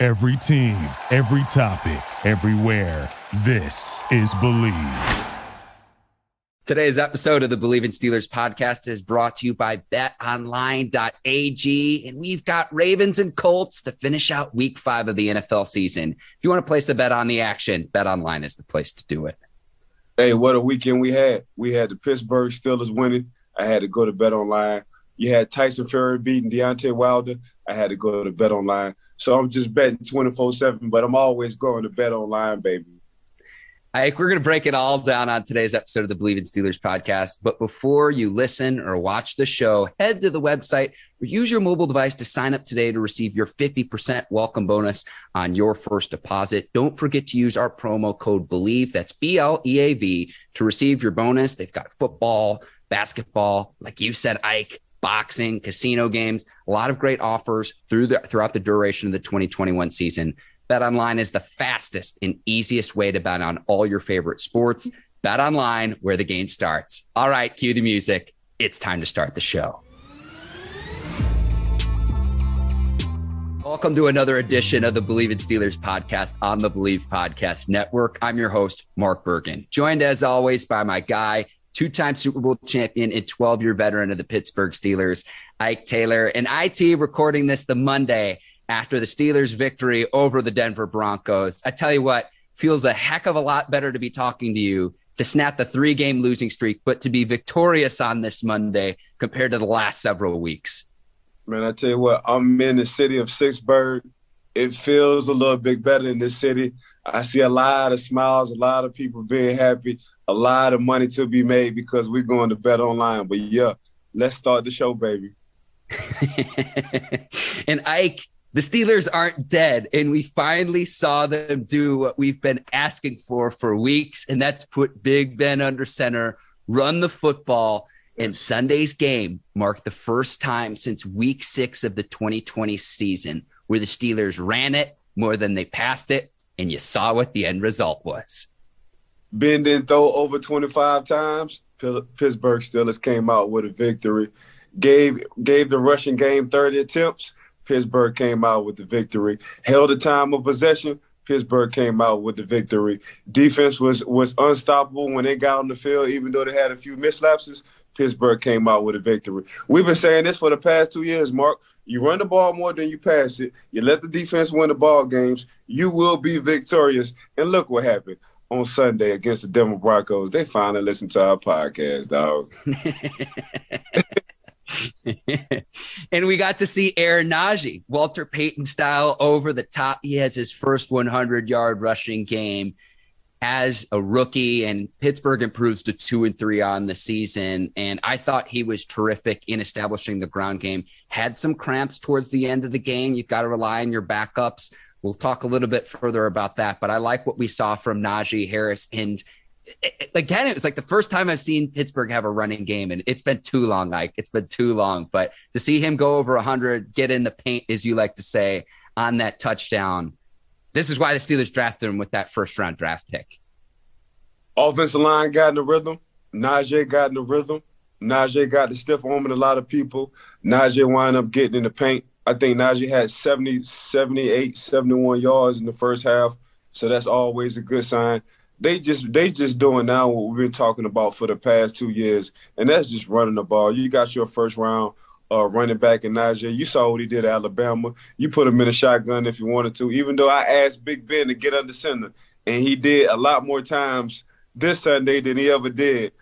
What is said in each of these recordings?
Every team, every topic, everywhere. This is Bleav. Today's episode of the Bleav in Steelers podcast is brought to you by betonline.ag. And we've got Ravens and Colts to finish out week five of the NFL season. If you want to place a bet on the action, betonline is the place to do it. Hey, what a weekend we had. We had the Pittsburgh Steelers winning. I had to go to betonline. You had Tyson Fury beating Deontay Wilder. I had to go to bet online. So I'm just betting 24 7, but I'm always going to bet online, baby. Ike, we're going to break it all down on today's episode of the Bleav in Steelers podcast. But before you listen or watch the show, head to the website or use your mobile device to sign up today to receive your 50% welcome bonus on your first deposit. Don't forget to use our promo code BLEAV, that's B L E A V, to receive your bonus. They've got football, basketball, like you said, Ike, boxing, casino games, a lot of great offers through the throughout the duration of the 2021 season. Bet online is the fastest and easiest way to bet on all your favorite sports. Bet online where the game starts. All right, cue the music. It's time to start the show. Welcome to another edition of the Bleav in Steelers podcast on the Bleav Podcast Network. I'm your host, Mark Bergen, joined as always by my guy, two time Super Bowl champion and 12 year veteran of the Pittsburgh Steelers, Ike Taylor. And IT recording this the Monday after the Steelers' victory over the Denver Broncos. I tell you what, feels a heck of a lot better to be talking to you to snap the three game losing streak, but to be victorious on this Monday compared to the last several weeks. Man, I tell you what, I'm in the city of Sixburgh. It feels a little bit better in this city. I see a lot of smiles, a lot of people being happy, a lot of money to be made because we're going to bet online. But yeah, let's start the show, baby. and Ike, the Steelers aren't dead. And we finally saw them do what we've been asking for for weeks, and that's put Big Ben under center, run the football. And Sunday's game marked the first time since week six of the 2020 season where the Steelers ran it more than they passed it. And you saw what the end result was. Ben didn't throw over 25 times. Pittsburgh Steelers came out with a victory. Gave gave the rushing game 30 attempts. Pittsburgh came out with the victory. Held the time of possession. Pittsburgh came out with the victory. Defense was was unstoppable when they got on the field, even though they had a few mislapses. Pittsburgh came out with a victory. We've been saying this for the past two years, Mark. You run the ball more than you pass it. You let the defense win the ball games. You will be victorious. And look what happened on Sunday against the Denver Broncos. They finally listened to our podcast, dog. and we got to see Aaron Najee, Walter Payton style, over the top. He has his first 100 yard rushing game as a rookie, and Pittsburgh improves to two and three on the season. And I thought he was terrific in establishing the ground game. Had some cramps towards the end of the game. You've got to rely on your backups. We'll talk a little bit further about that, but I like what we saw from Najee Harris and eh, eh, again, it was like the first time I've seen Pittsburgh have a running game, and it's been too long. Like it's been too long. But to see him go over 100, get in the paint, as you like to say, on that touchdown, this is why the Steelers drafted him with that first round draft pick. Offensive line got in the rhythm. Najee got in the rhythm. Najee got the stiff arm in a lot of people. Najee wound up getting in the paint. I think Najee had 70, 78, 71 yards in the first half. So that's always a good sign they just they just doing now what we've been talking about for the past two years, and that's just running the ball. You got your first round uh, running back in Najee. You saw what he did at Alabama. You put him in a shotgun if you wanted to. Even though I asked Big Ben to get under center, and he did a lot more times this Sunday than he ever did.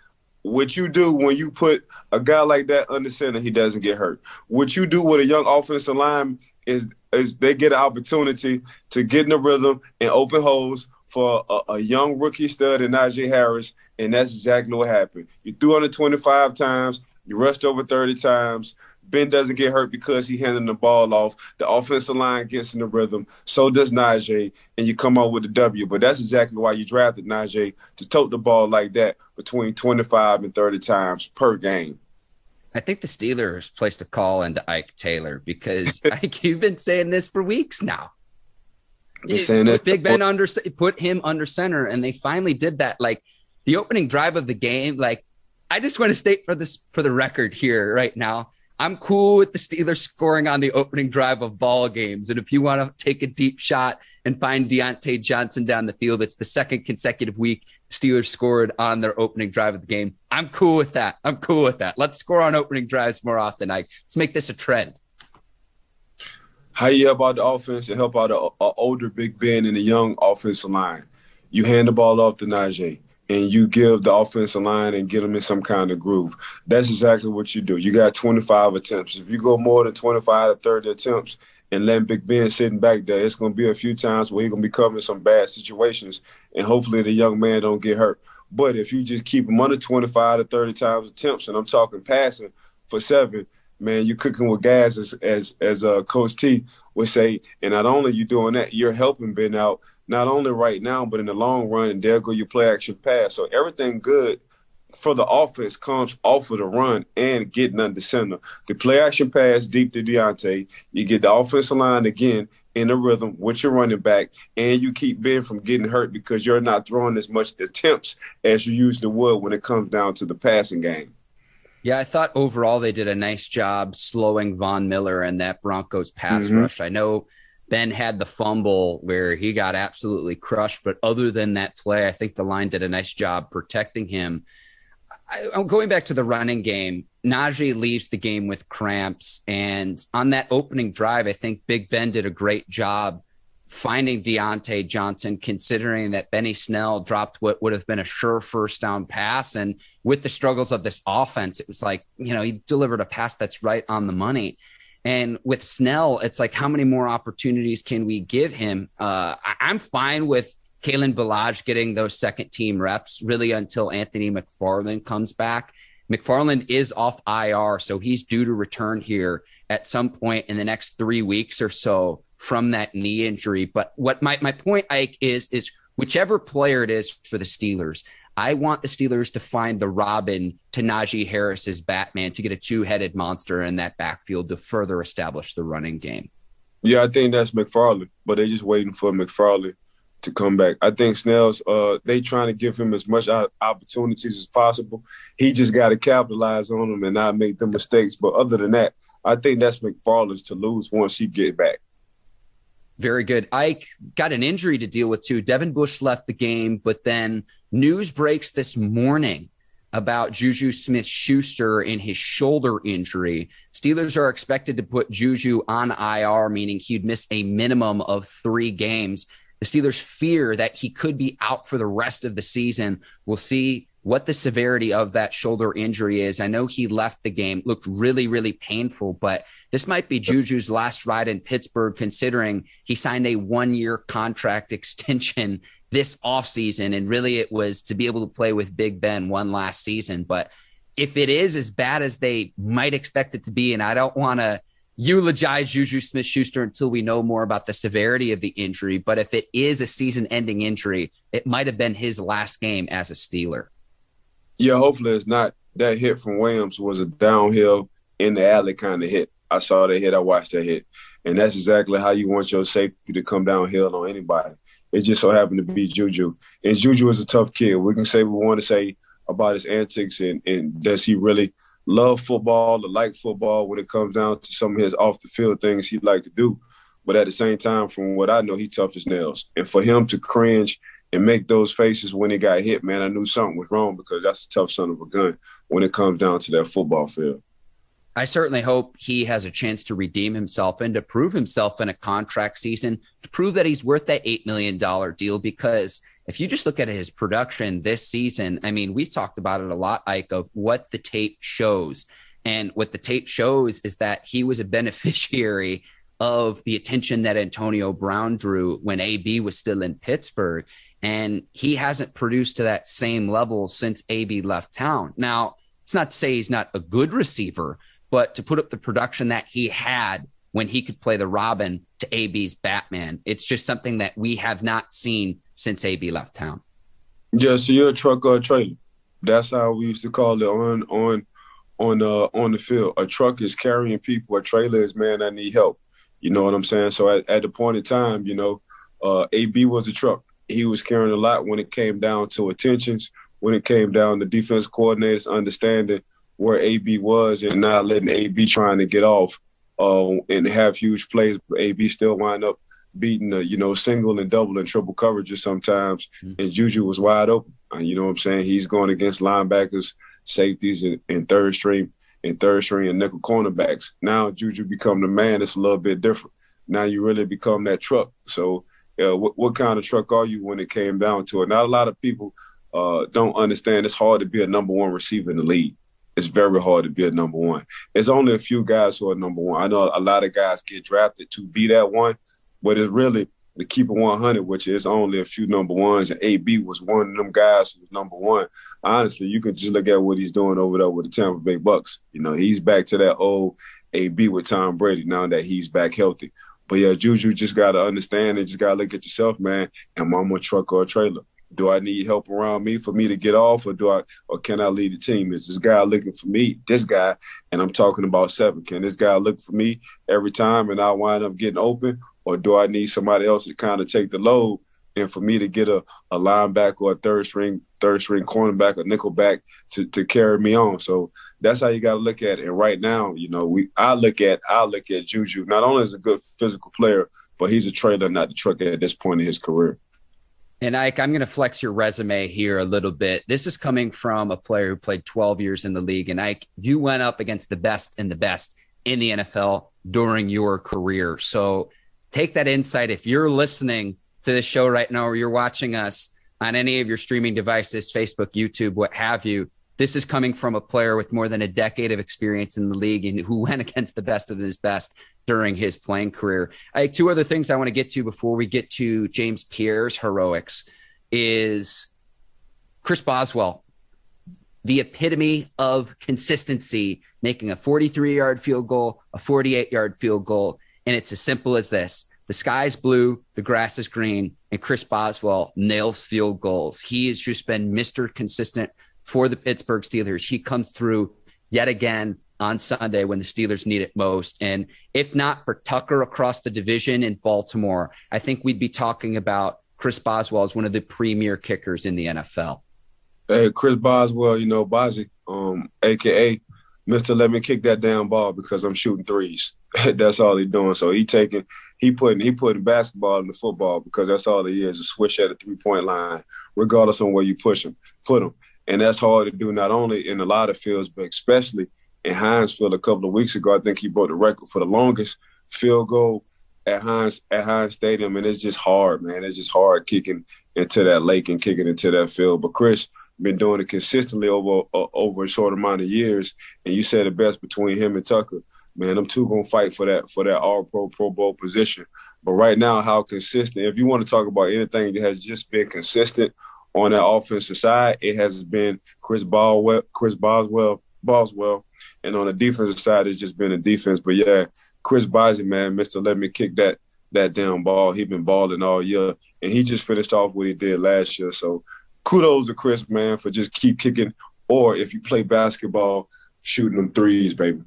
What you do when you put a guy like that under center, he doesn't get hurt. What you do with a young offensive line is is they get an opportunity to get in the rhythm and open holes for a, a, young rookie stud in Najee Harris, and that's exactly what happened. You threw under 25 times, you rushed over 30 times. Ben doesn't get hurt because he handed the ball off. The offensive line gets in the rhythm. So does Najee, and you come out with a W. But that's exactly why you drafted Najee to tote the ball like that between 25 and 30 times per game. I think the Steelers placed a call into Ike Taylor because Ike, you've been saying this for weeks now. saying this Big Ben under put him under center, and they finally did that. Like the opening drive of the game, like I just want to state for this for the record here right now. I'm cool with the Steelers scoring on the opening drive of ball games. And if you want to take a deep shot and find Diontae Johnson down the field, it's the second consecutive week Steelers scored on their opening drive of the game. I'm cool with that. I'm cool with that. Let's score on opening drives more often. I let's make this a trend. How you help the offense and help out an older Big Ben and a young offensive line? You hand the ball off to Najee and you give the offensive line and get them in some kind of groove. That's exactly what you do. You got 25 attempts. If you go more than 25 to 30 attempts and let Big Ben sitting back there, it's going to be a few times where he's going to be covering some bad situations, and hopefully the young man don't get hurt. But if you just keep him under 25 to 30 times attempts, and I'm talking passing for seven, man, you're cooking with gas, as as as uh, Coach T would say. And not only you doing that, you're helping Ben out – not only right now, but in the long run, and there go your play action pass. So everything good for the offense comes off of the run and getting under center. The play action pass deep to Diontae. You get the offensive line again in the rhythm with your running back, and you keep Ben from getting hurt because you're not throwing as much attempts as you usually would when it comes down to the passing game. Yeah, I thought overall they did a nice job slowing Von Miller and that Broncos pass mm-hmm. rush. I know Ben had the fumble where he got absolutely crushed. But other than that play, I think the line did a nice job protecting him. I, am going back to the running game. Najee leaves the game with cramps. And on that opening drive, I think Big Ben did a great job finding Diontae Johnson, considering that Benny Snell dropped what would have been a sure first down pass. And with the struggles of this offense, it was like, you know, he delivered a pass that's right on the money. And with Snell, it's like, how many more opportunities can we give him? Uh, I- am fine with Kalen Ballage getting those second team reps really until Anthony McFarland comes back. McFarland is off IR, so he's due to return here at some point in the next three weeks or so from that knee injury. But what my, my point, Ike, is is whichever player it is for the Steelers, I want the Steelers to find the Robin to Najee Harris's Batman to get a two headed monster in that backfield to further establish the running game. Yeah, I think that's McFarland, but they're just waiting for McFarland to come back. I think Snell's uh they trying to give him as much opportunities as possible. He just got to capitalize on them and not make the mistakes. But other than that, I think that's McFarland's to lose once he get back. Very good. Ike got an injury to deal with too. Devin Bush left the game, but then news breaks this morning about Juju Smith Schuster in his shoulder injury. Steelers are expected to put Juju on IR, meaning he'd miss a minimum of three games. The Steelers fear that he could be out for the rest of the season. We'll see what the severity of that shoulder injury is. I know he left the game, looked really, really painful, but this might be Juju's last ride in Pittsburgh, considering he signed a one year contract extension this offseason. And really, it was to be able to play with Big Ben one last season. But if it is as bad as they might expect it to be, and I don't want to eulogize Juju Smith Schuster until we know more about the severity of the injury, but if it is a season ending injury, it might have been his last game as a Steeler. Yeah, hopefully it's not. That hit from Williams was a downhill in the alley kind of hit. I saw that hit. I watched that hit, and that's exactly how you want your safety to come downhill on anybody. It just so happened to be Juju, and Juju is a tough kid. We can say we want to say about his antics and, and does he really love football or like football when it comes down to some of his off the field things he'd like to do. But at the same time, from what I know, he tough as nails. And for him to cringe and make those faces when he got hit, man, I knew something was wrong because that's a tough son of a gun when it comes down to that football field. I certainly hope he has a chance to redeem himself and to prove himself in a contract season to prove that he's worth that $8 million deal. Because if you just look at his production this season, I mean, we've talked about it a lot, Ike, of what the tape shows. And what the tape shows is that he was a beneficiary of the attention that Antonio Brown drew when AB was still in Pittsburgh and he hasn't produced to that same level since AB left town. Now, it's not to say he's not a good receiver, but to put up the production that he had when he could play the Robin to AB's Batman, it's just something that we have not seen since AB left town. Yeah, so you're a truck or a trailer. That's how we used to call it on on on uh on the field. A truck is carrying people. A trailer is man I need help. You know what I'm saying? So at, at the point in time, you know, uh, AB was a truck. He was carrying a lot when it came down to attentions, when it came down to defense coordinators understanding where AB was and not letting AB trying to get off uh, and have huge plays. But AB still wind up beating the, you know, single and double and triple coverages sometimes. Mm-hmm. And Juju was wide open. Uh, you know what I'm saying? He's going against linebackers, safeties, and, and third string and third string and nickel cornerbacks. Now Juju become the man. It's a little bit different. Now you really become that truck. So uh, what, what kind of truck are you when it came down to it? Not a lot of people uh, don't understand it's hard to be a number one receiver in the league. It's very hard to be a number one. It's only a few guys who are number one. I know a lot of guys get drafted to be that one, but it's really the keeper 100, which is only a few number ones, and AB was one of them guys who was number one. Honestly, you can just look at what he's doing over there with the Tampa Bay Bucks. You know, he's back to that old AB with Tom Brady now that he's back healthy. But yeah, Juju just got to understand and just got to look at yourself, man. Am I truck or a trailer? Do I need help around me for me to get off, or do I, or can I lead the team? Is this guy looking for me? This guy, and I'm talking about seven. Can this guy look for me every time, and I wind up getting open, or do I need somebody else to kind of take the load and for me to get a, a linebacker or a third string third string cornerback or nickel back to, to carry me on. So that's how you got to look at it. And right now, you know, we I look at I look at Juju not only as a good physical player, but he's a trailer, not the truck at this point in his career. And Ike, I'm going to flex your resume here a little bit. This is coming from a player who played 12 years in the league. And Ike, you went up against the best and the best in the NFL during your career. So take that insight. If you're listening to the show right now or you're watching us on any of your streaming devices, Facebook, YouTube, what have you, this is coming from a player with more than a decade of experience in the league and who went against the best of his best during his playing career. I, two other things I want to get to before we get to James Pierre's heroics is Chris Boswell, the epitome of consistency, making a 43 yard field goal, a 48 yard field goal. And it's as simple as this the sky's blue, the grass is green, and Chris Boswell nails field goals. He has just been Mr. Consistent for the Pittsburgh Steelers. He comes through yet again on Sunday when the Steelers need it most. And if not for Tucker across the division in Baltimore, I think we'd be talking about Chris Boswell as one of the premier kickers in the NFL. Hey, Chris Boswell, you know, Bozzy, um, aka Mr. Let me kick that damn ball because I'm shooting threes. that's all he's doing. So he taking he putting he putting basketball in the football because that's all he is, a switch at a three point line, regardless on where you push him, put him. And that's hard to do not only in a lot of fields, but especially in Field a couple of weeks ago. I think he broke the record for the longest field goal at Heinz at Heinz Stadium. And it's just hard, man. It's just hard kicking into that lake and kicking into that field. But Chris been doing it consistently over uh, over a short amount of years. And you said the best between him and Tucker. Man, them two gonna fight for that for that all pro pro bowl position. But right now, how consistent? If you want to talk about anything that has just been consistent on that offensive side, it has been Chris Boswell, Chris Boswell, Boswell, and on the defensive side, it's just been a defense. But yeah, Chris Bosey, man, Mister, let me kick that that damn ball. He been balling all year, and he just finished off what he did last year. So kudos to Chris, man, for just keep kicking. Or if you play basketball, shooting them threes, baby.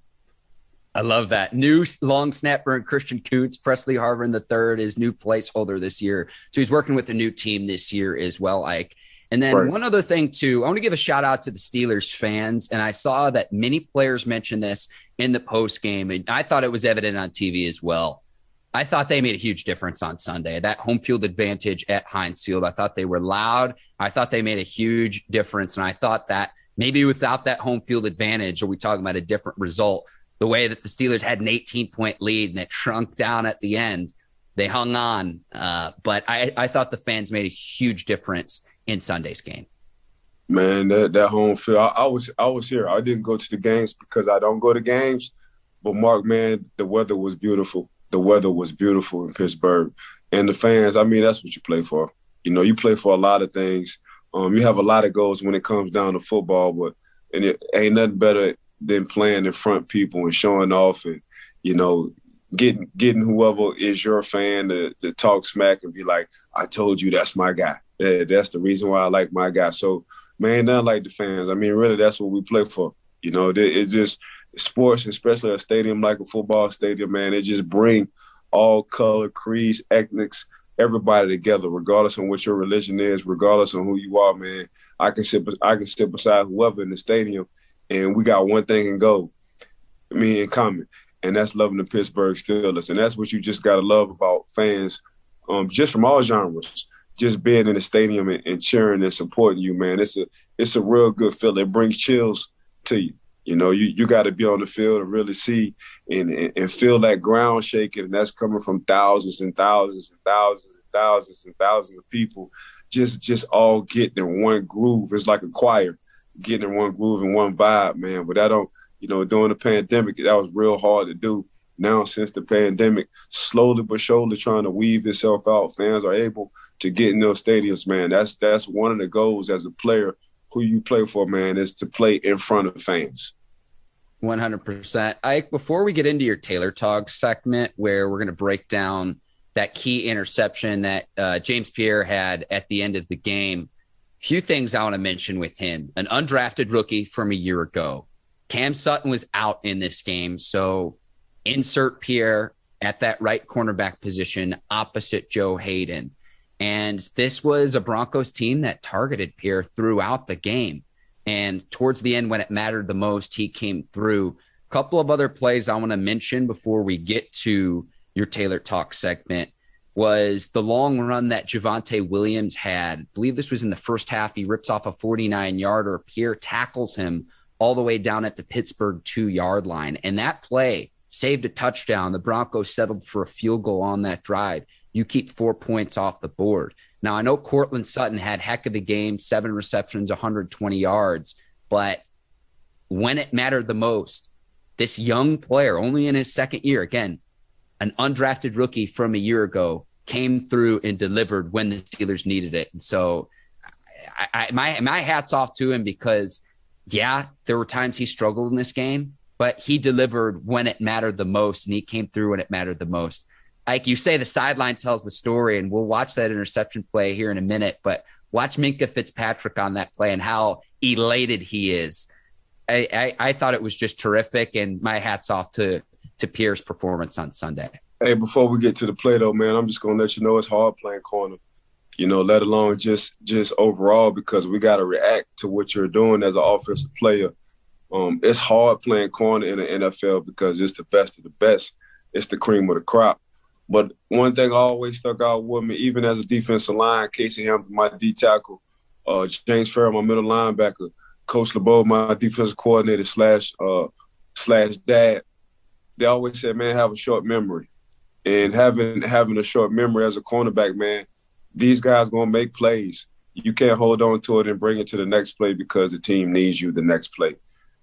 I love that. New long snapper and Christian Kuntz, Pressley Harvin the third is new placeholder this year. So he's working with a new team this year as well, Ike. And then right. one other thing too, I want to give a shout out to the Steelers fans. And I saw that many players mentioned this in the post game, and I thought it was evident on TV as well. I thought they made a huge difference on Sunday. That home field advantage at Heinz Field. I thought they were loud. I thought they made a huge difference. And I thought that maybe without that home field advantage, are we talking about a different result? The way that the Steelers had an 18 point lead and it shrunk down at the end, they hung on. Uh, but I, I thought the fans made a huge difference in Sunday's game? Man, that that home field. I, I, was I was here. I didn't go to the games because I don't go to games. But Mark, man, the weather was beautiful. The weather was beautiful in Pittsburgh, and the fans. I mean, that's what you play for. You know, you play for a lot of things. Um, you have a lot of goals when it comes down to football, but and it ain't nothing better than playing in front people and showing off and you know getting getting whoever is your fan to, to talk smack and be like, I told you that's my guy. That's the reason why I like my guy. So man, not like the fans. I mean, really, that's what we play for. You know, it, it just sports, especially a stadium like a football stadium, man. It just bring all color, creeds, ethnics, everybody together, regardless on what your religion is, regardless on who you are, man. I can sit I can sit beside whoever in the stadium and we got one thing in go, me in common. And that's loving the Pittsburgh Steelers. And that's what you just gotta love about fans, um, just from all genres. Just being in the stadium and, and cheering and supporting you, man. It's a it's a real good feeling. It brings chills to you. You know, you, you got to be on the field and really see and, and, and, feel that ground shaking. And that's coming from thousands and thousands and thousands and thousands and thousands of people just just all getting in one groove. It's like a choir getting in one groove and one vibe, man. But I don't, you know, during the pandemic, that was real hard to do. Now, since the pandemic, slowly but surely trying to weave itself out, fans are able to get in those stadiums, man. That's that's one of the goals as a player who you play for, man, is to play in front of fans. 100%. Ike, before we get into your Taylor Talk segment, where we're going to break down that key interception that uh, James Pierre had at the end of the game, few things I want to mention with him. An undrafted rookie from a year ago. Cam Sutton was out in this game. So insert Pierre at that right cornerback position opposite Joe Haden. And this was a Broncos team that targeted Pierre throughout the game. And towards the end, when it mattered the most, he came through. A couple of other plays I want to mention before we get to your Taylor Talk segment was the long run that Javonte Williams had. I believe this was in the first half. He rips off a 49 yarder. Pierre tackles him all the way down at the Pittsburgh two yard line. And that play saved a touchdown. The Broncos settled for a field goal on that drive. You keep four points off the board. Now, I know Courtland Sutton had heck of a game, seven receptions, 120 yards, but when it mattered the most, this young player, only in his second year, again, an undrafted rookie from a year ago, came through and delivered when the Steelers needed it. And so, I, I, my my hats off to him because, yeah, there were times he struggled in this game, but he delivered when it mattered the most, and he came through when it mattered the most like you say, the sideline tells the story, and we'll watch that interception play here in a minute. But watch Minkah Fitzpatrick on that play and how elated he is. I, I, I thought it was just terrific, and my hats off to to Pierre's performance on Sunday. Hey, before we get to the play though, man, I'm just gonna let you know it's hard playing corner. You know, let alone just just overall because we got to react to what you're doing as an offensive player. Um, it's hard playing corner in the NFL because it's the best of the best. It's the cream of the crop. But one thing always stuck out with me, even as a defensive line, Casey Hampton, my D tackle, uh, James Farrior, my middle linebacker, Coach LeBeau, my defensive coordinator slash uh, slash dad. They always said, "Man, have a short memory," and having having a short memory as a cornerback, man, these guys gonna make plays. You can't hold on to it and bring it to the next play because the team needs you the next play,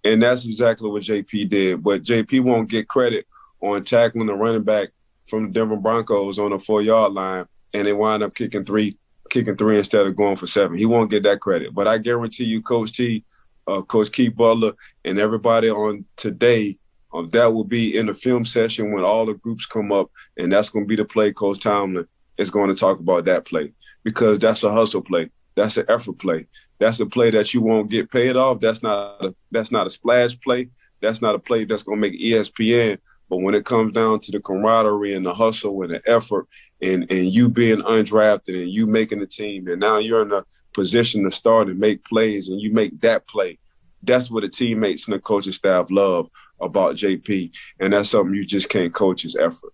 and that's exactly what JP did. But JP won't get credit on tackling the running back from the Denver Broncos on the four yard line, and they wind up kicking three, kicking three instead of going for seven. He won't get that credit, but I guarantee you, Coach T, uh, Coach Keith Butler, and everybody on today. Um, that will be in the film session when all the groups come up, and that's going to be the play. Coach Tomlin is going to talk about that play because that's a hustle play. That's an effort play. That's a play that you won't get paid off. That's not a, that's not a splash play. That's not a play that's going to make ESPN. But when it comes down to the camaraderie and the hustle and the effort and, and you being undrafted and you making the team and now you're in a position to start and make plays and you make that play, that's what the teammates and the coaching staff love about JP. And that's something you just can't coach his effort.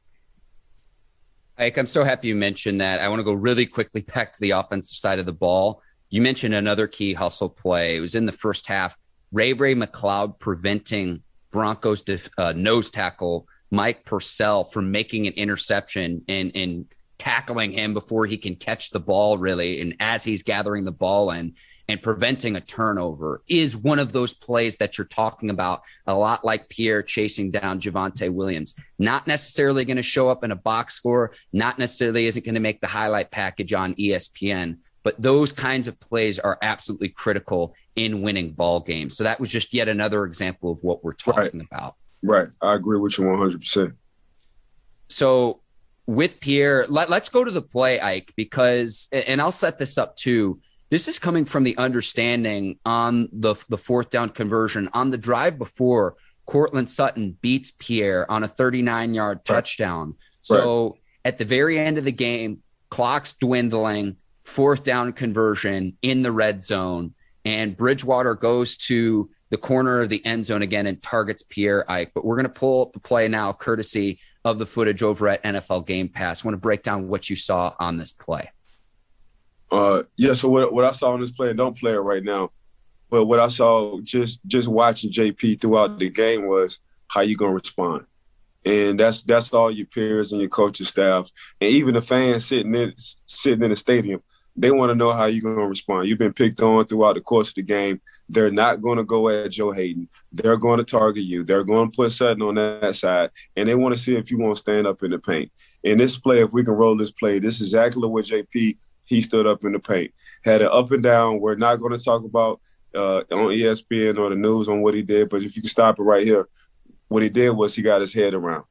Ike, I'm so happy you mentioned that. I want to go really quickly back to the offensive side of the ball. You mentioned another key hustle play. It was in the first half. Ray Ray McCloud preventing Broncos def, uh, nose tackle Mike Purcell from making an interception and and tackling him before he can catch the ball really and as he's gathering the ball in and preventing a turnover is one of those plays that you're talking about a lot like Pierre chasing down Javonte Williams. Not necessarily going to show up in a box score, not necessarily isn't going to make the highlight package on ESPN, but those kinds of plays are absolutely critical in winning ball games. So that was just yet another example of what we're talking right. about. Right. I agree with you 100%. So with Pierre, let, us go to the play, Ike, because, and I'll set this up too. This is coming from the understanding on the, the fourth down conversion on the drive before Courtland Sutton beats Pierre on a 39 yard right. touchdown. So right. at the very end of the game, clock's dwindling, fourth down conversion in the red zone, and Bridgewater goes to the corner of the end zone again and targets Pierre Ike. But we're going to pull up the play now, courtesy of the footage over at NFL Game Pass. I want to break down what you saw on this play. Uh, yeah. So what, what I saw on this play, and don't play it right now, but what I saw just just watching JP throughout the game was how you gonna respond, and that's that's all your peers and your coaching staff, and even the fans sitting in sitting in the stadium. They want to know how you're going to respond. You've been picked on throughout the course of the game. They're not going to go at Joe Haden. They're going to target you. They're going to put Sutton on that side, and they want to see if you want to stand up in the paint. In this play, if we can roll this play, this is exactly what JP he stood up in the paint. Had it up and down. We're not going to talk about uh, on ESPN or the news on what he did, but if you can stop it right here, what he did was he got his head around.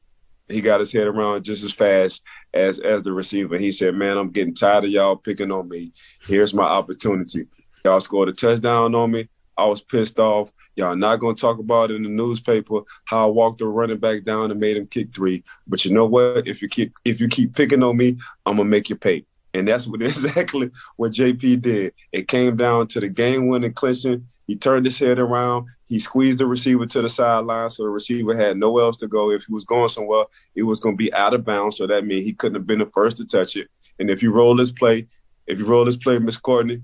He got his head around just as fast as as the receiver. He said, "Man, I'm getting tired of y'all picking on me. Here's my opportunity. Y'all scored a touchdown on me. I was pissed off. Y'all not gonna talk about it in the newspaper how I walked the running back down and made him kick three. But you know what? If you keep if you keep picking on me, I'm gonna make you pay. And that's what exactly what JP did. It came down to the game winning clinching. He turned his head around. He squeezed the receiver to the sideline, so the receiver had nowhere else to go. If he was going somewhere, it was going to be out of bounds. So that means he couldn't have been the first to touch it. And if you roll this play, if you roll this play, Miss Courtney,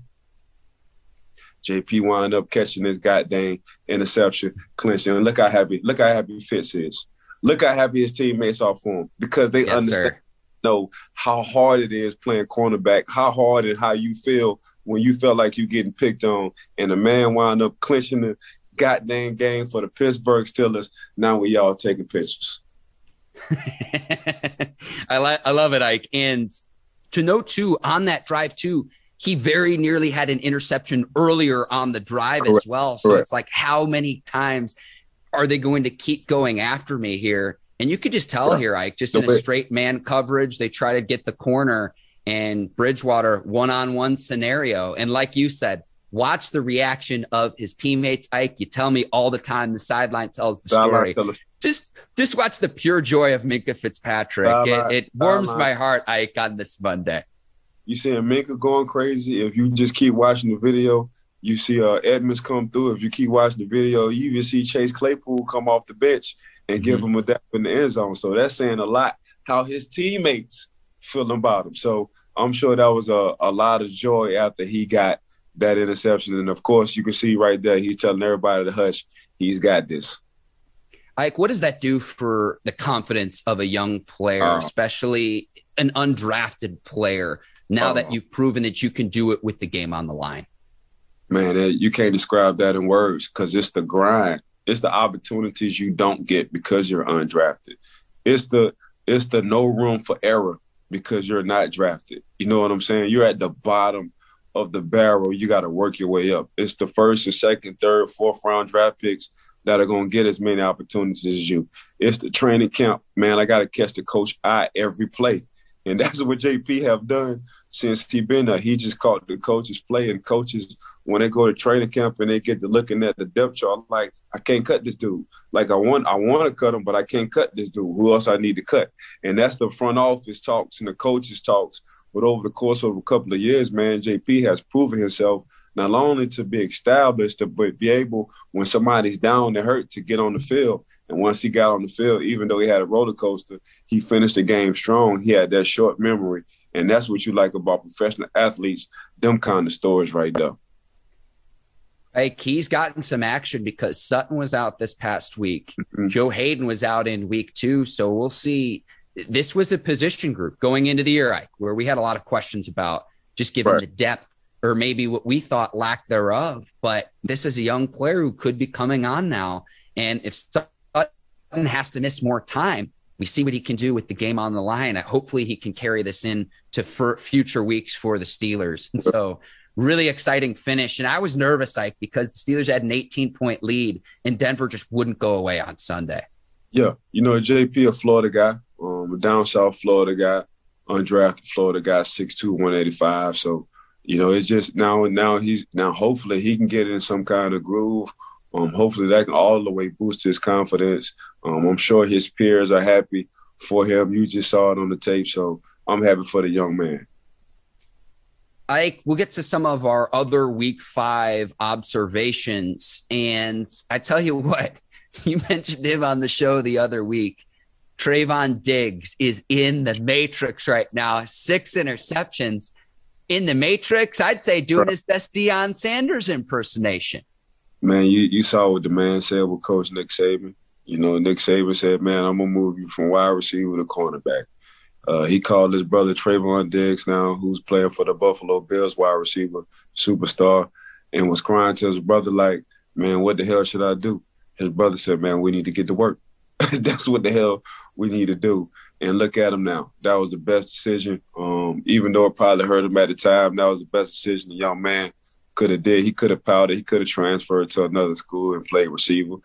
JP wound up catching this goddamn interception, clinching. And look how happy, look how happy Fitz is. Look how happy his teammates are for him because they yes, understand sir. Know how hard it is playing cornerback, how hard and how you feel when you felt like you getting picked on, and the man wound up clinching the goddamn game for the Pittsburgh Steelers. Now we all taking pictures. I like I love it, Ike. And to note too, on that drive too, he very nearly had an interception earlier on the drive Correct. as well. So Correct. it's like, how many times are they going to keep going after me here? And you could just tell here, Ike, just in a straight man coverage, they try to get the corner and Bridgewater one on one scenario. And like you said, watch the reaction of his teammates. Ike, you tell me all the time the sideline tells the story. Just just watch the pure joy of Minkah Fitzpatrick. It, it warms my heart, Ike, on this Monday you seeing Minkah going crazy. If you just keep watching the video, you see uh, Edmonds come through. If you keep watching the video, you even see Chase Claypool come off the bench and mm-hmm. give him a dap in the end zone. So that's saying a lot how his teammates feel about him. So I'm sure that was a, a lot of joy after he got that interception. And of course, you can see right there, he's telling everybody to hush. He's got this. Ike, what does that do for the confidence of a young player, uh, especially an undrafted player now that oh. you've proven that you can do it with the game on the line? Man, you can't describe that in words because it's the grind. It's the opportunities you don't get because you're undrafted. It's the it's the no room for error because you're not drafted. You know what I'm saying? You're at the bottom of the barrel. You got to work your way up. It's the first and second, third, fourth round draft picks that are going to get as many opportunities as you. It's the training camp. Man, I got to catch the coach eye every play. And that's what JP have done since he been there. He just caught the coaches play and coaches when they go to training camp and they get to looking at the depth chart, like, I can't cut this dude. Like I want I want to cut him, but I can't cut this dude. Who else I need to cut? And that's the front office talks and the coaches talks. But over the course of a couple of years, man, JP has proven himself not only to be established, but be able when somebody's down and hurt to get on the field. And once he got on the field, even though he had a roller coaster, he finished the game strong. He had that short memory. And that's what you like about professional athletes, them kind of stories right there. Hey, Key's gotten some action because Sutton was out this past week. Mm-hmm. Joe Haden was out in week two. So we'll see. This was a position group going into the year, Ike, where we had a lot of questions about just given right. the depth or maybe what we thought lack thereof. But this is a young player who could be coming on now. And if Sutton has to miss more time, we see what he can do with the game on the line. Hopefully, he can carry this in to future weeks for the Steelers. And so really exciting finish. And I was nervous, Ike, because the Steelers had an 18 point lead and Denver just wouldn't go away on Sunday. Yeah. You know, JP, a Florida guy, um, a down south Florida guy, undrafted Florida guy, 6'2, 185. So, you know, it's just now, now he's, now hopefully he can get in some kind of groove. Um, hopefully that can all the way boost his confidence. Um, I'm sure his peers are happy for him. You just saw it on the tape. So I'm happy for the young man. Ike, we'll get to some of our other week five observations. And I tell you what, you mentioned him on the show the other week. Trevon Diggs is in the matrix right now. Six interceptions in the matrix. I'd say doing his best Deion Sanders impersonation. Man, you, you saw what the man said with Coach Nick Saban. You know, Nick Saban said, man, I'm going to move you from wide receiver to cornerback. Uh, he called his brother Trevon Diggs now, who's playing for the Buffalo Bills wide receiver, superstar, and was crying to his brother like, man, what the hell should I do? His brother said, man, we need to get to work. That's what the hell we need to do. And look at him now. That was the best decision. Um, even though it probably hurt him at the time, that was the best decision the young man could have did. He could have powdered. He could have transferred to another school and played receiver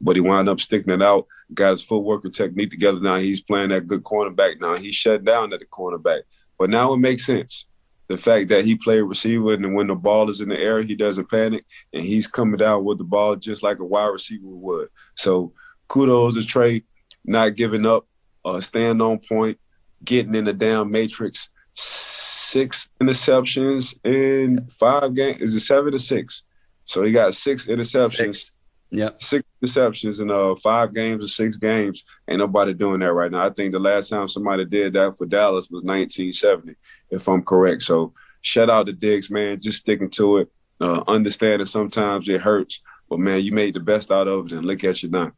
but he wound up sticking it out, got his footwork and technique together. Now he's playing that good cornerback. Now he's shut down at the cornerback. But now it makes sense. The fact that he played receiver and when the ball is in the air, he doesn't panic and he's coming down with the ball just like a wide receiver would. So kudos to Trey, not giving up, uh, stand on point, getting in the damn matrix. Six interceptions in five games. Is it seven or six? So he got six interceptions. Six yeah. Six receptions in uh five games or six games. Ain't nobody doing that right now. I think the last time somebody did that for Dallas was 1970, if I'm correct. So shout out to Diggs, man. Just sticking to it. Uh, understanding sometimes it hurts, but man, you made the best out of it, and look at you now.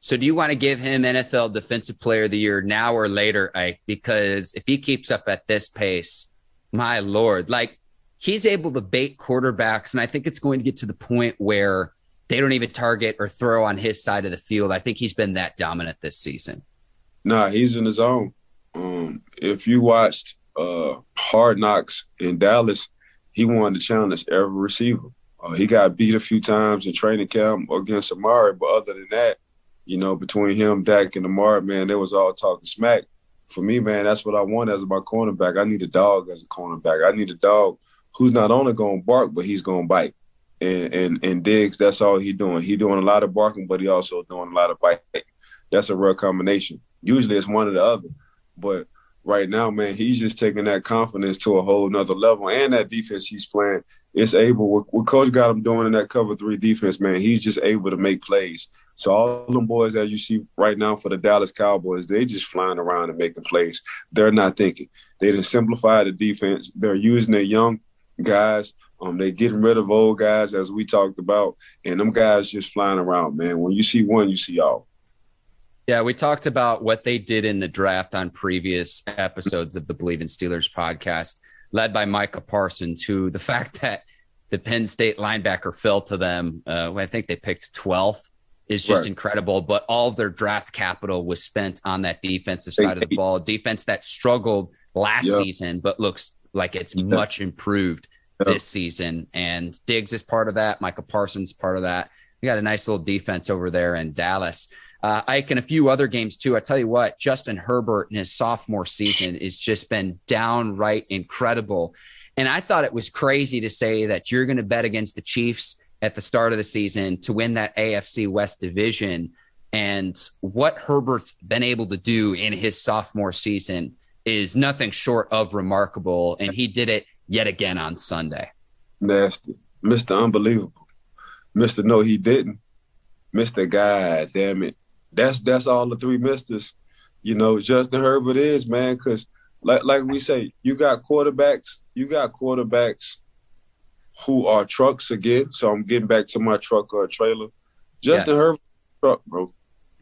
So, do you want to give him NFL Defensive Player of the Year now or later, Ike? Because if he keeps up at this pace, my lord, like he's able to bait quarterbacks, and I think it's going to get to the point where they don't even target or throw on his side of the field. I think he's been that dominant this season. Nah, he's in his own. Um, if you watched uh, Hard Knocks in Dallas, he won the challenge every receiver. Uh, he got beat a few times in training camp against Amari, but other than that, you know, between him, Dak, and Amari, man, they was all talking smack. For me, man, that's what I want as my cornerback. I need a dog as a cornerback. I need a dog who's not only going to bark, but he's going to bite and and and Diggs, that's all he doing. He doing a lot of barking, but he also doing a lot of biting. That's a real combination. Usually it's one or the other, but right now, man, he's just taking that confidence to a whole nother level. And that defense he's playing, it's able. What, what coach got him doing in that cover three defense, man, he's just able to make plays. So all them boys that you see right now for the Dallas Cowboys, they just flying around and making plays. They're not thinking. They didn't simplify the defense. They're using their young guys um, they getting rid of old guys as we talked about, and them guys just flying around, man. When you see one, you see all. Yeah, we talked about what they did in the draft on previous episodes of the Bleav in Steelers podcast, led by Micah Parsons, who the fact that the Penn State linebacker fell to them, uh, I think they picked 12th, is just right. incredible. But all of their draft capital was spent on that defensive side of the ball, defense that struggled last yep. season, but looks like it's yep. much improved this season. And Diggs is part of that. Michael Parsons part of that. We got a nice little defense over there in Dallas. Uh, Ike and a few other games too. I tell you what, Justin Herbert in his sophomore season has just been downright incredible. And I thought it was crazy to say that you're going to bet against the Chiefs at the start of the season to win that AFC West division. And what Herbert's been able to do in his sophomore season is nothing short of remarkable. And he did it yet again on Sunday. Nasty. Mr. Unbelievable. Mr. No, he didn't. Mr. God damn it. That's that's all the three misters. You know, Justin Herbert is, man, because like like we say, you got quarterbacks, you got quarterbacks who are trucks again. So I'm getting back to my truck or trailer. Justin yes. Herbert truck, bro.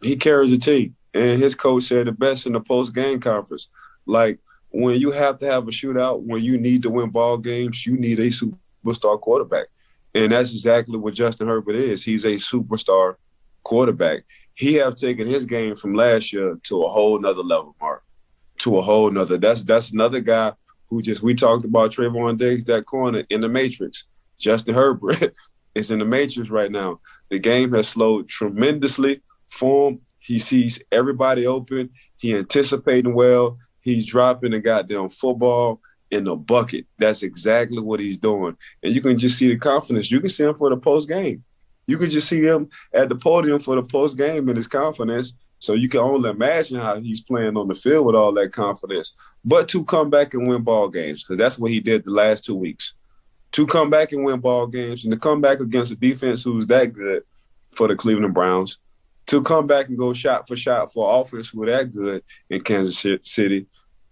He carries a team. And his coach said the best in the post game conference. Like when you have to have a shootout, when you need to win ball games, you need a superstar quarterback. And that's exactly what Justin Herbert is. He's a superstar quarterback. He have taken his game from last year to a whole nother level, Mark. To a whole nother. That's that's another guy who just we talked about Trevon Diggs, that corner in the matrix. Justin Herbert is in the matrix right now. The game has slowed tremendously for him. He sees everybody open. He anticipating well. He's dropping the goddamn football in the bucket. That's exactly what he's doing. And you can just see the confidence. You can see him for the post game. You can just see him at the podium for the post game and his confidence. So you can only imagine how he's playing on the field with all that confidence. But to come back and win ball games, because that's what he did the last two weeks. To come back and win ball games and to come back against a defense who's that good for the Cleveland Browns, to come back and go shot for shot for offense who that good in Kansas City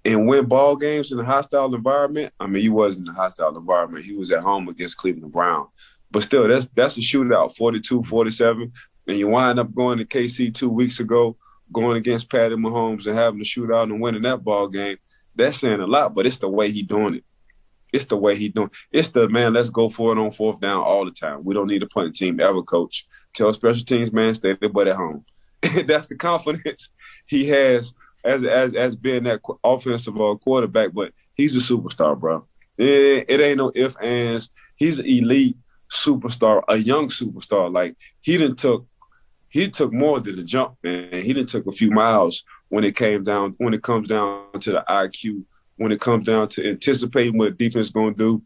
and win ball games in a hostile environment. I mean, he wasn't in a hostile environment. He was at home against Cleveland Brown. But still, that's that's a shootout, 42-47. And you wind up going to KC two weeks ago, going against Patty Mahomes and having a shootout and winning that ball game. That's saying a lot, but it's the way he doing it. It's the way he doing. It. It's the man. Let's go for it on fourth down all the time. We don't need a punt team ever, coach. Tell special teams man stay their butt at home. That's the confidence he has as as as being that offensive uh, quarterback. But he's a superstar, bro. It, it ain't no if ands. He's an elite superstar, a young superstar. Like he didn't took he took more than a jump, man. He didn't took a few miles when it came down when it comes down to the IQ, when it comes down to anticipating what defense gonna do,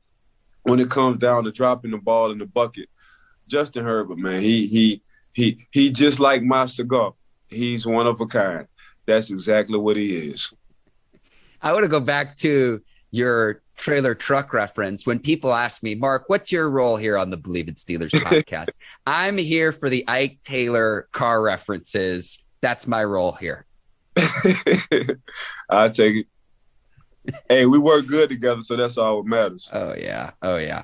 when it comes down to dropping the ball in the bucket. Justin Herbert, man, he he he he just like my cigar. He's one of a kind. That's exactly what he is. I want to go back to your trailer truck reference when people ask me, Mark, what's your role here on the Bleav in Steelers podcast? I'm here for the Ike Taylor car references. That's my role here. I take it. hey, we work good together, so that's all that matters. Oh yeah, oh yeah.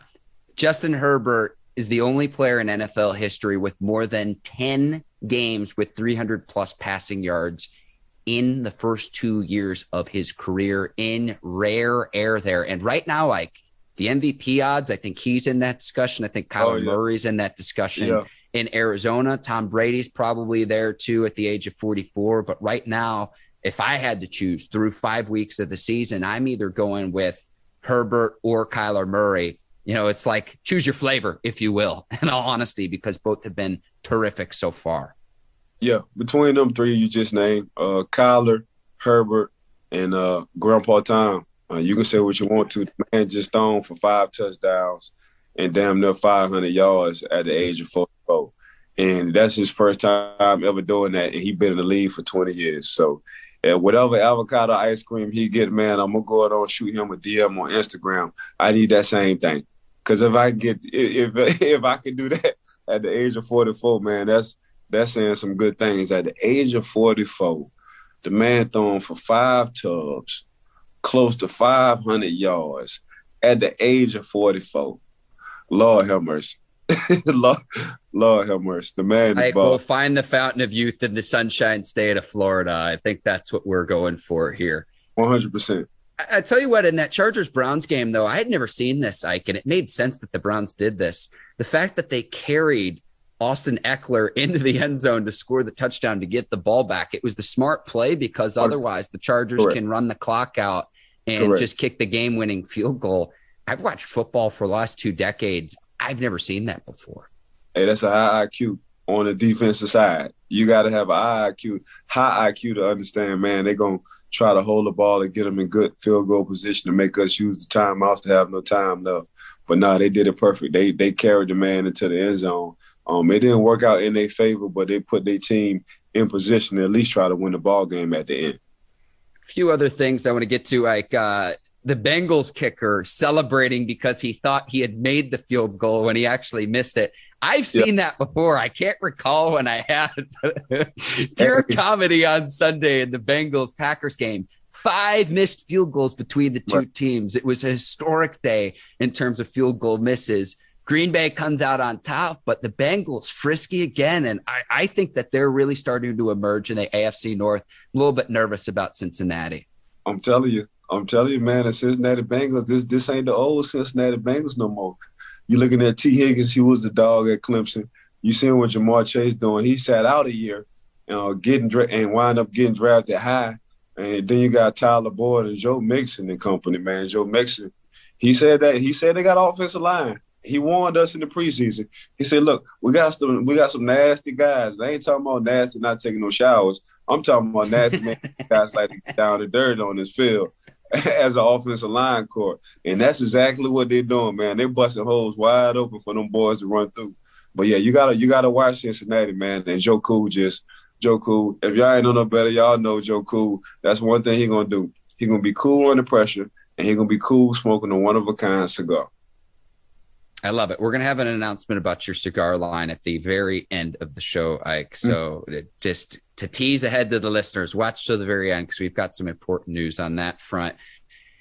Justin Herbert is the only player in NFL history with more than 10 games with 300 plus passing yards in the first two years of his career in rare air there. And right now, like the MVP odds, I think he's in that discussion. I think Kyler oh, yeah. Murray's in that discussion. Yeah. In Arizona, Tom Brady's probably there too at the age of 44. But right now, if I had to choose through five weeks of the season, I'm either going with Herbert or Kyler Murray. You know, it's like choose your flavor, if you will, in all honesty, because both have been terrific so far. Yeah, between them three you just named, uh, Kyler, Herbert, and uh, Grandpa Tom. Uh, you can say what you want to. The man just thrown for five touchdowns and damn near 500 yards at the age of 44. And that's his first time ever doing that. And he's been in the league for 20 years. So uh, whatever avocado ice cream he get, man, I'm going to go out and shoot him a DM on Instagram. I need that same thing. Because if I get, if, if I can do that at the age of 44, man, that's that's saying some good things. At the age of 44, the man throwing for five tubs, close to 500 yards at the age of 44. Lord have mercy. Lord, Lord have mercy. The man I will find the fountain of youth in the sunshine state of Florida. I think that's what we're going for here. 100%. I, I tell you what, in that Chargers Browns game, though, I had never seen this, Ike, and it made sense that the Browns did this. The fact that they carried Austin Ekeler into the end zone to score the touchdown to get the ball back. It was the smart play because otherwise the Chargers Correct. can run the clock out and Correct. just kick the game winning field goal. I've watched football for the last two decades. I've never seen that before. Hey, that's a high IQ on the defensive side. You got to have a high IQ, high IQ to understand, man, they're going to try to hold the ball and get them in good field goal position to make us use the timeouts to have no time left. But no, they did it perfect. They they carried the man into the end zone um, it didn't work out in their favor, but they put their team in position to at least try to win the ball game at the end. A few other things I want to get to, like uh, the Bengals kicker celebrating because he thought he had made the field goal when he actually missed it. I've seen that before. I can't recall when I had pure comedy on Sunday in the Bengals Packers game. Five missed field goals between the two right. teams. It was a historic day in terms of field goal misses. Green Bay comes out on top, but the Bengals frisky again. And I, I, think that they're really starting to emerge in the AFC North. A little bit nervous about Cincinnati. I'm telling you, I'm telling you, man, the Cincinnati Bengals, this this ain't the old Cincinnati Bengals no more. You're looking at Tee Higgins, he was the dog at Clemson. You seeing what Ja'Marr Chase doing. He sat out a year, you know, getting and wind up getting drafted high And then you got Tyler Boyd and Joe Mixon and company, man. Joe Mixon, he said that he said they got offensive line. He warned us in the preseason. He said, "Look, we got some we got some nasty guys. They ain't talking about nasty, not taking no showers. I'm talking about nasty man, guys like to get down the dirt on this field as an offensive line core. And that's exactly what they're doing, man. They're busting holes wide open for them boys to run through. But yeah, you gotta you gotta watch Cincinnati, man. And Joe Cool just Joe Cool. If y'all ain't know no better, y'all know Joe Cool. That's one thing he gonna do. He gonna be cool under pressure, and he gonna be cool smoking a one of a kind cigar. I love it. We're going to have an announcement about your cigar line at the very end of the show, Ike. Mm. So mm. just to tease ahead to the listeners, watch to the very end because we've got some important news on that front.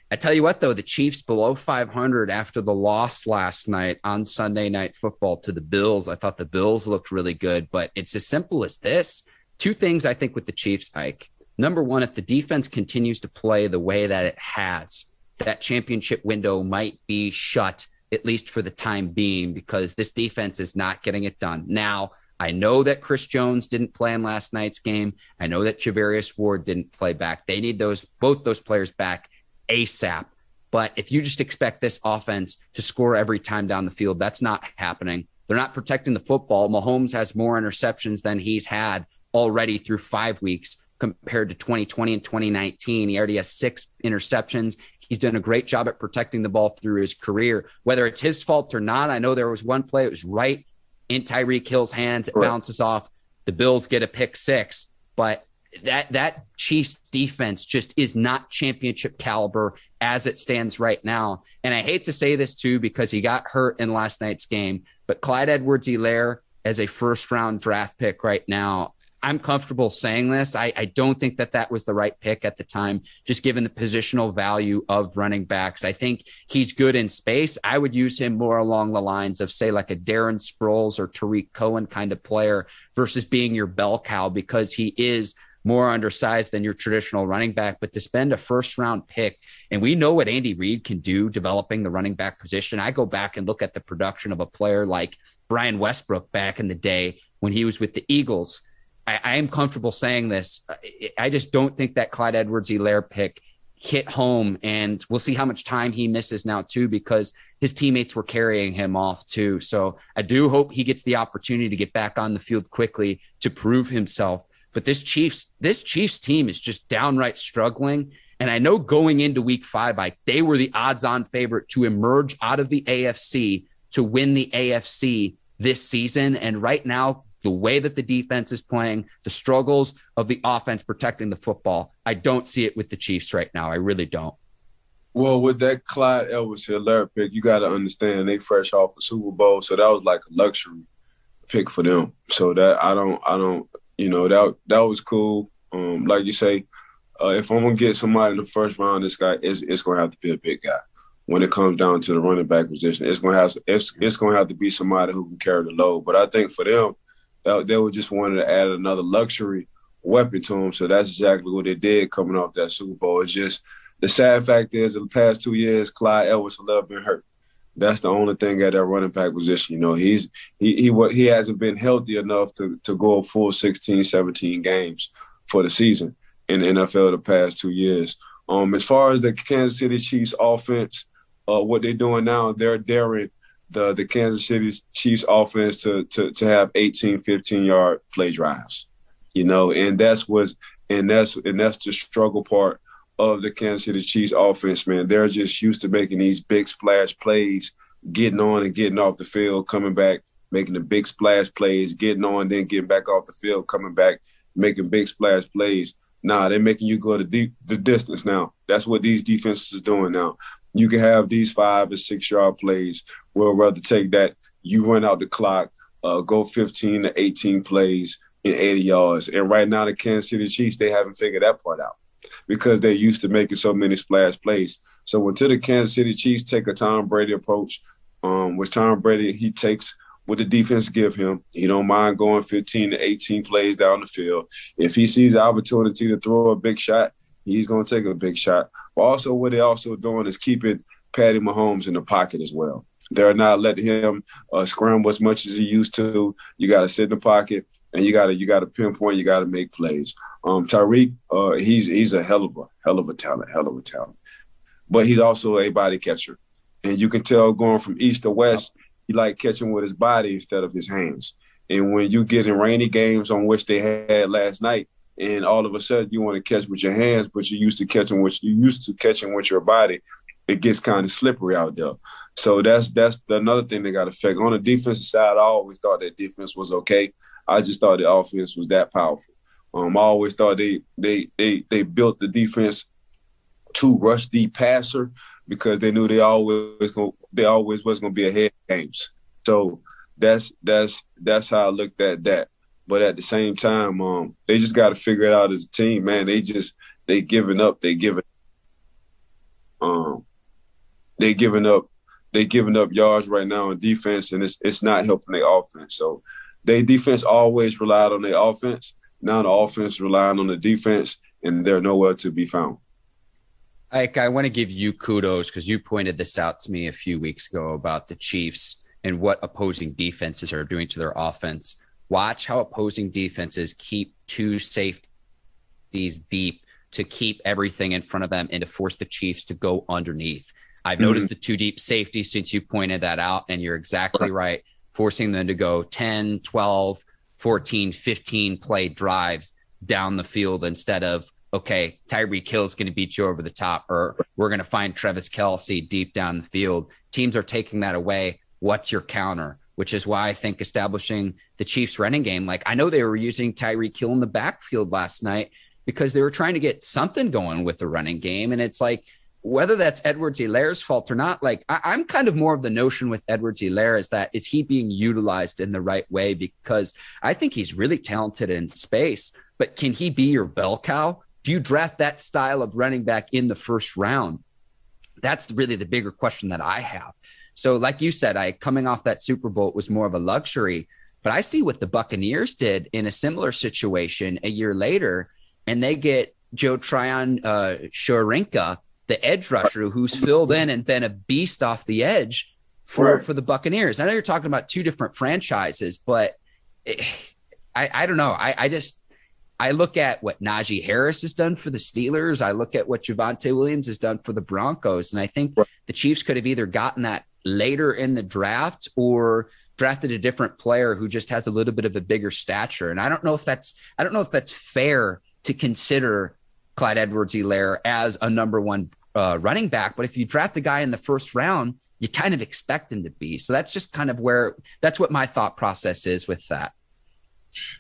I tell you what, though, the Chiefs below 500 after the loss last night on Sunday Night Football to the Bills. I thought the Bills looked really good, but it's as simple as this. Two things I think with the Chiefs, Ike. Number one, if the defense continues to play the way that it has, that championship window might be shut at least for the time being, because this defense is not getting it done. Now, I know that Chris Jones didn't play in last night's game. I know that Charvarius Ward didn't play back. They need those both those players back ASAP. But if you just expect this offense to score every time down the field, that's not happening. They're not protecting the football. Mahomes has more interceptions than he's had already through five weeks compared to 2020 and 2019. He already has six interceptions. He's done a great job at protecting the ball through his career. Whether it's his fault or not, I know there was one play, it was right in Tyreek Hill's hands. It right. bounces off. The Bills get a pick six, but that that Chiefs defense just is not championship caliber as it stands right now. And I hate to say this too because he got hurt in last night's game, but Clyde Edwards-Helaire as a first round draft pick right now, I'm comfortable saying this. I, I, don't think that that was the right pick at the time, just given the positional value of running backs. I think he's good in space. I would use him more along the lines of, say, like a Darren Sproles or Tarik Cohen kind of player versus being your bell cow because he is more undersized than your traditional running back. But to spend a first round pick, and we know what Andy Reid can do developing the running back position. I go back and look at the production of a player like Brian Westbrook back in the day when he was with the Eagles I, I am comfortable saying this. I just don't think that Clyde Edwards-Helaire pick hit home and we'll see how much time he misses now too because his teammates were carrying him off too. So i do hope he gets the opportunity to get back on the field quickly to prove himself. But this chiefs this chiefs team is just downright struggling. And i know going into week five like they were the odds on favorite to emerge out of the afc to win the afc this season. And right now the way that the defense is playing, the struggles of the offense protecting the football. I don't see it with the Chiefs right now. I really don't. Well, with that Clyde Edwards-Helaire pick, you got to understand they fresh off a Super Bowl, so that was like a luxury pick for them. So that I don't, I don't, you know, that that was cool. Um, like you say, uh, if I'm gonna get somebody in the first round, this guy is it's gonna have to be a big guy. When it comes down to the running back position, it's gonna have it's it's gonna have to be somebody who can carry the load. But I think for them, they were just wanted to add another luxury weapon to them. So that's exactly what they did coming off that Super Bowl. It's just the sad fact is, in the past two years, Clyde Edwards-Helaire been hurt. That's the only thing at that running back position. You know, he's he he he hasn't been healthy enough to to go full 16, 17 games for the season in the NFL the past two years. Um, as far as the Kansas City Chiefs offense, uh, what they're doing now, they're daring the the Kansas City Chiefs offense to to to have 18, 15 yard play drives. You know, and that's what's and that's and that's the struggle part of the Kansas City Chiefs offense, man. They're just used to making these big splash plays, getting on and getting off the field, coming back, making the big splash plays, getting on, then getting back off the field, coming back, making big splash plays. Nah, they're making you go to deep the distance now. That's what these defenses is doing now. You can have these five or six yard plays we'll rather take that. You run out the clock, uh, go 15 to 18 plays in 80 yards. And right now, the Kansas City Chiefs, they haven't figured that part out because they're used to making so many splash plays. So until the Kansas City Chiefs take a Tom Brady approach, um, which Tom Brady he takes what the defense give him. He don't mind going 15 to 18 plays down the field. If he sees the opportunity to throw a big shot, he's going to take a big shot. But also, what they're also doing is keeping Patty Mahomes in the pocket as well. They're not letting him uh, scramble as much as he used to. You got to sit in the pocket, and you gotta you gotta pinpoint, you gotta make plays. Um, Tyreek, uh, he's he's a hell of a hell of a talent, hell of a talent, but he's also a body catcher, and you can tell going from east to west, he like catching with his body instead of his hands. And when you get in rainy games on which they had last night, and all of a sudden you want to catch with your hands, but you're used to catching what you used to catching with your body, it gets kind of slippery out there. So that's that's another thing that got affected. On the defensive side, I always thought that defense was okay. I just thought the offense was that powerful. Um, I always thought they they they they built the defense to rush the passer because they knew they always gonna, they always was going to be ahead games. So that's that's that's how I looked at that. But at the same time, um, they just got to figure it out as a team, man. They just they giving up. They giving um they giving up they giving up yards right now in defense, and it's it's not helping their offense. So they defense always relied on their offense. Now the offense relying on the defense, and they're nowhere to be found. Ike, I want to give you kudos because you pointed this out to me a few weeks ago about the Chiefs and what opposing defenses are doing to their offense. Watch how opposing defenses keep two safeties deep to keep everything in front of them and to force the Chiefs to go underneath. I've mm-hmm. noticed the two deep safety since you pointed that out, and you're exactly right. Forcing them to go 10, 12, 14, 15 play drives down the field instead of okay, Tyreek Hill is going to beat you over the top, or we're going to find Travis Kelce deep down the field. Teams are taking that away. What's your counter? Which is why I think establishing the Chiefs running game, like I know they were using Tyreek Hill in the backfield last night because they were trying to get something going with the running game. And it's like, whether that's Edwards-Helaire's fault or not, like I, am kind of more of the notion with Edwards-Helaire is that is he being utilized in the right way? Because I think he's really talented in space, but can he be your bell cow? Do you draft that style of running back in the first round? That's really the bigger question that I have. So, like you said, I coming off that Super Bowl was more of a luxury, but I see what the Buccaneers did in a similar situation a year later, and they get Joe Tryon uh, Shoyinka, the edge rusher, who's filled in and been a beast off the edge for right. for the Buccaneers. I know you're talking about two different franchises, but it, I I don't know. I I just I look at what Najee Harris has done for the Steelers. I look at what Javonte Williams has done for the Broncos. And I think right. the Chiefs could have either gotten that later in the draft or drafted a different player who just has a little bit of a bigger stature. And I don't know if that's I don't know if that's fair to consider Clyde Edwards-Helaire as a number one uh, running back. But if you draft the guy in the first round, you kind of expect him to be. So that's just kind of where that's what my thought process is with that.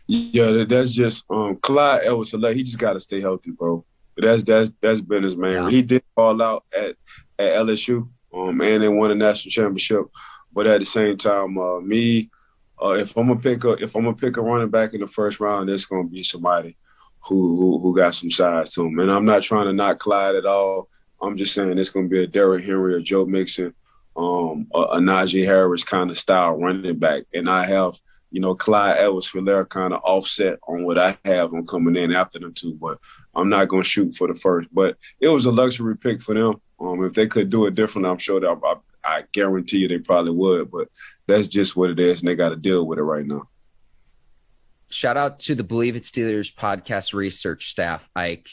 Yeah, that's just um Clyde Edwards He just got to stay healthy, bro. That's that's that's been his main. Yeah. He did fall out at at LSU, um, and they won a national championship. But at the same time, uh, me, uh, if I'm gonna pick a if I'm gonna pick a running back in the first round, it's gonna be somebody who who, who got some size to him. And I'm not trying to knock Clyde at all. I'm just saying it's gonna be a Derrick Henry or Joe Mixon, um, a, a Najee Harris kind of style running back. And I have you know, Clyde Edwards-Helaire kind of offset on what I have on coming in after them two, but I'm not going to shoot for the first. But it was a luxury pick for them. Um, if they could do it different, I'm sure that I, I guarantee you they probably would. But that's just what it is, and they got to deal with it right now. Shout out to the Bleav in Steelers podcast research staff, Ike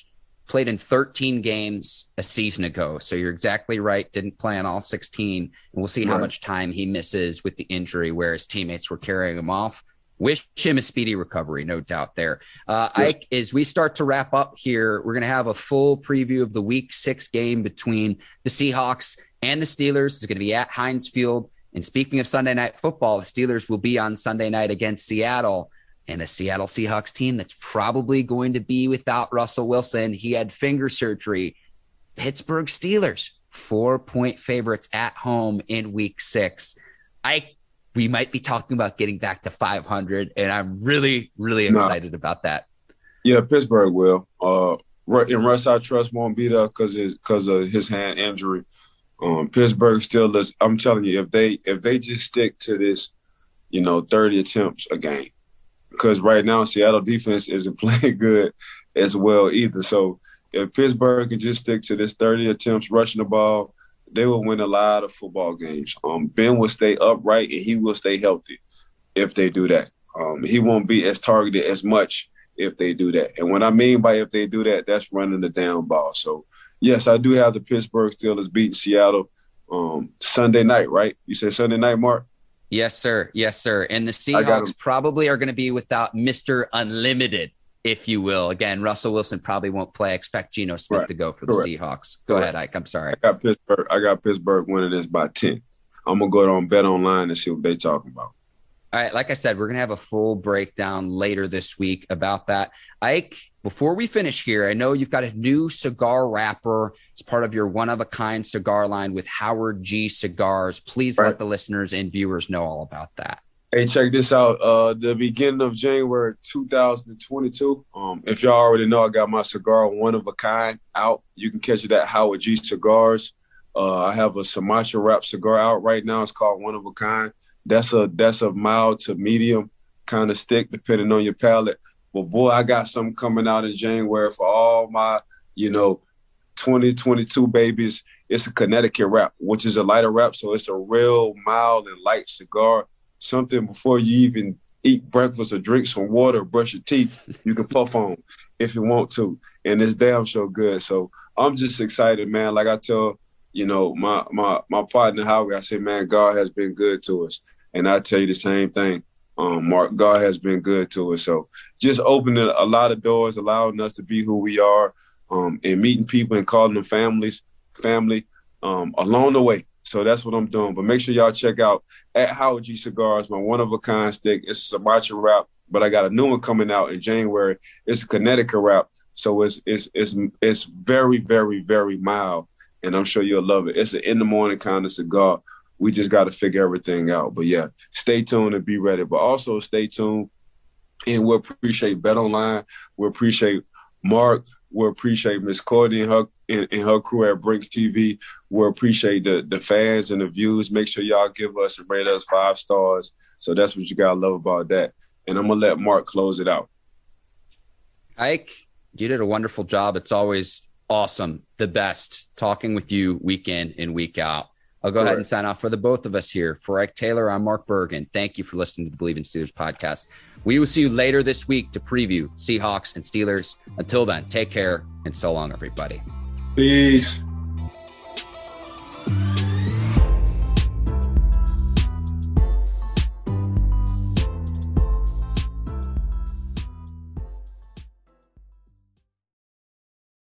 played in 13 games a season ago. So you're exactly right. Didn't play on all 16. And we'll see right. how much time he misses with the injury where his teammates were carrying him off. Wish him a speedy recovery, no doubt there. Uh, yes. Ike, as we start to wrap up here, we're going to have a full preview of the week six game between the Seahawks and the Steelers. It's going to be at Heinz Field. And speaking of Sunday night football, the Steelers will be on Sunday night against Seattle and a Seattle Seahawks team that's probably going to be without Russell Wilson. He had finger surgery. Pittsburgh Steelers, four point favorites at home in week six. I we might be talking about getting back to 500, and I'm really, really excited about that. Yeah, Pittsburgh will. Uh, and Russ, I trust won't be there because because of his hand injury. Um, Pittsburgh still is. I'm telling you, if they if they just stick to this, you know, 30 attempts a game, because right now Seattle defense isn't playing good as well either. So if Pittsburgh can just stick to this 30 attempts rushing the ball, they will win a lot of football games. Um, ben will stay upright and he will stay healthy if they do that. Um, he won't be as targeted as much if they do that. And what I mean by if they do that, that's running the down ball. So yes, I do have the Pittsburgh Steelers beating Seattle um, Sunday night, right? You said Sunday night, Mark? Yes, sir. Yes, sir. And the Seahawks probably are going to be without Mr. Unlimited, if you will. Again, Russell Wilson probably won't play. I expect Geno Smith right. to go for the Seahawks. Go Correct. ahead, Ike. I'm sorry. I got Pittsburgh. I got Pittsburgh winning this by 10. I'm gonna go on bet online and see what they're talking about. All right, like I said, we're gonna have a full breakdown later this week about that. Ike, before we finish here, I know you've got a new cigar wrapper It's part of your one of a kind cigar line with Howard G Cigars. Please right. let the listeners and viewers know all about that. Hey, check this out. Uh, the beginning of January 2022. Um, if y'all already know, I got my cigar one of a kind out. You can catch it at Howard G Cigars. Uh, I have a Sumatra wrap cigar out right now. It's called One of a Kind. That's a that's a mild to medium kind of stick, depending on your palate. But boy, I got something coming out in January for all my, you know, 2022 babies. It's a Connecticut wrap, which is a lighter wrap, so it's a real mild and light cigar. Something before you even eat breakfast or drink some water, brush your teeth, you can puff on if you want to. And it's damn so good. So I'm just excited, man. Like I tell you know, my my my partner Howie, I said, man, God has been good to us, and I tell you the same thing. Um, Mark, God has been good to us. So just opening a lot of doors, allowing us to be who we are, um, and meeting people and calling them families, family um, along the way. So that's what I'm doing. But make sure y'all check out at Howard G Cigars, my one of a kind stick. It's a Sumatra wrap, but I got a new one coming out in January. It's a Connecticut wrap. So it's it's it's it's very, very, very mild and I'm sure you'll love it. It's an in the morning kind of cigar. We just got to figure everything out. But yeah, stay tuned and be ready. But also stay tuned, and we appreciate Bet Online. We appreciate Mark. We appreciate Miss Courtney and her and, and, her crew at Brinks TV. We appreciate the the fans and the views. Make sure y'all give us and rate us five stars. So that's what you gotta love about that. And I'm gonna let Mark close it out. Ike, you did a wonderful job. It's always awesome, the best, talking with you week in and week out. I'll go ahead and sign off for the both of us here. For Ike Taylor, I'm Mark Bergen. Thank you for listening to the Bleav in Steelers podcast. We will see you later this week to preview Seahawks and Steelers. Until then, take care and so long, everybody. Peace.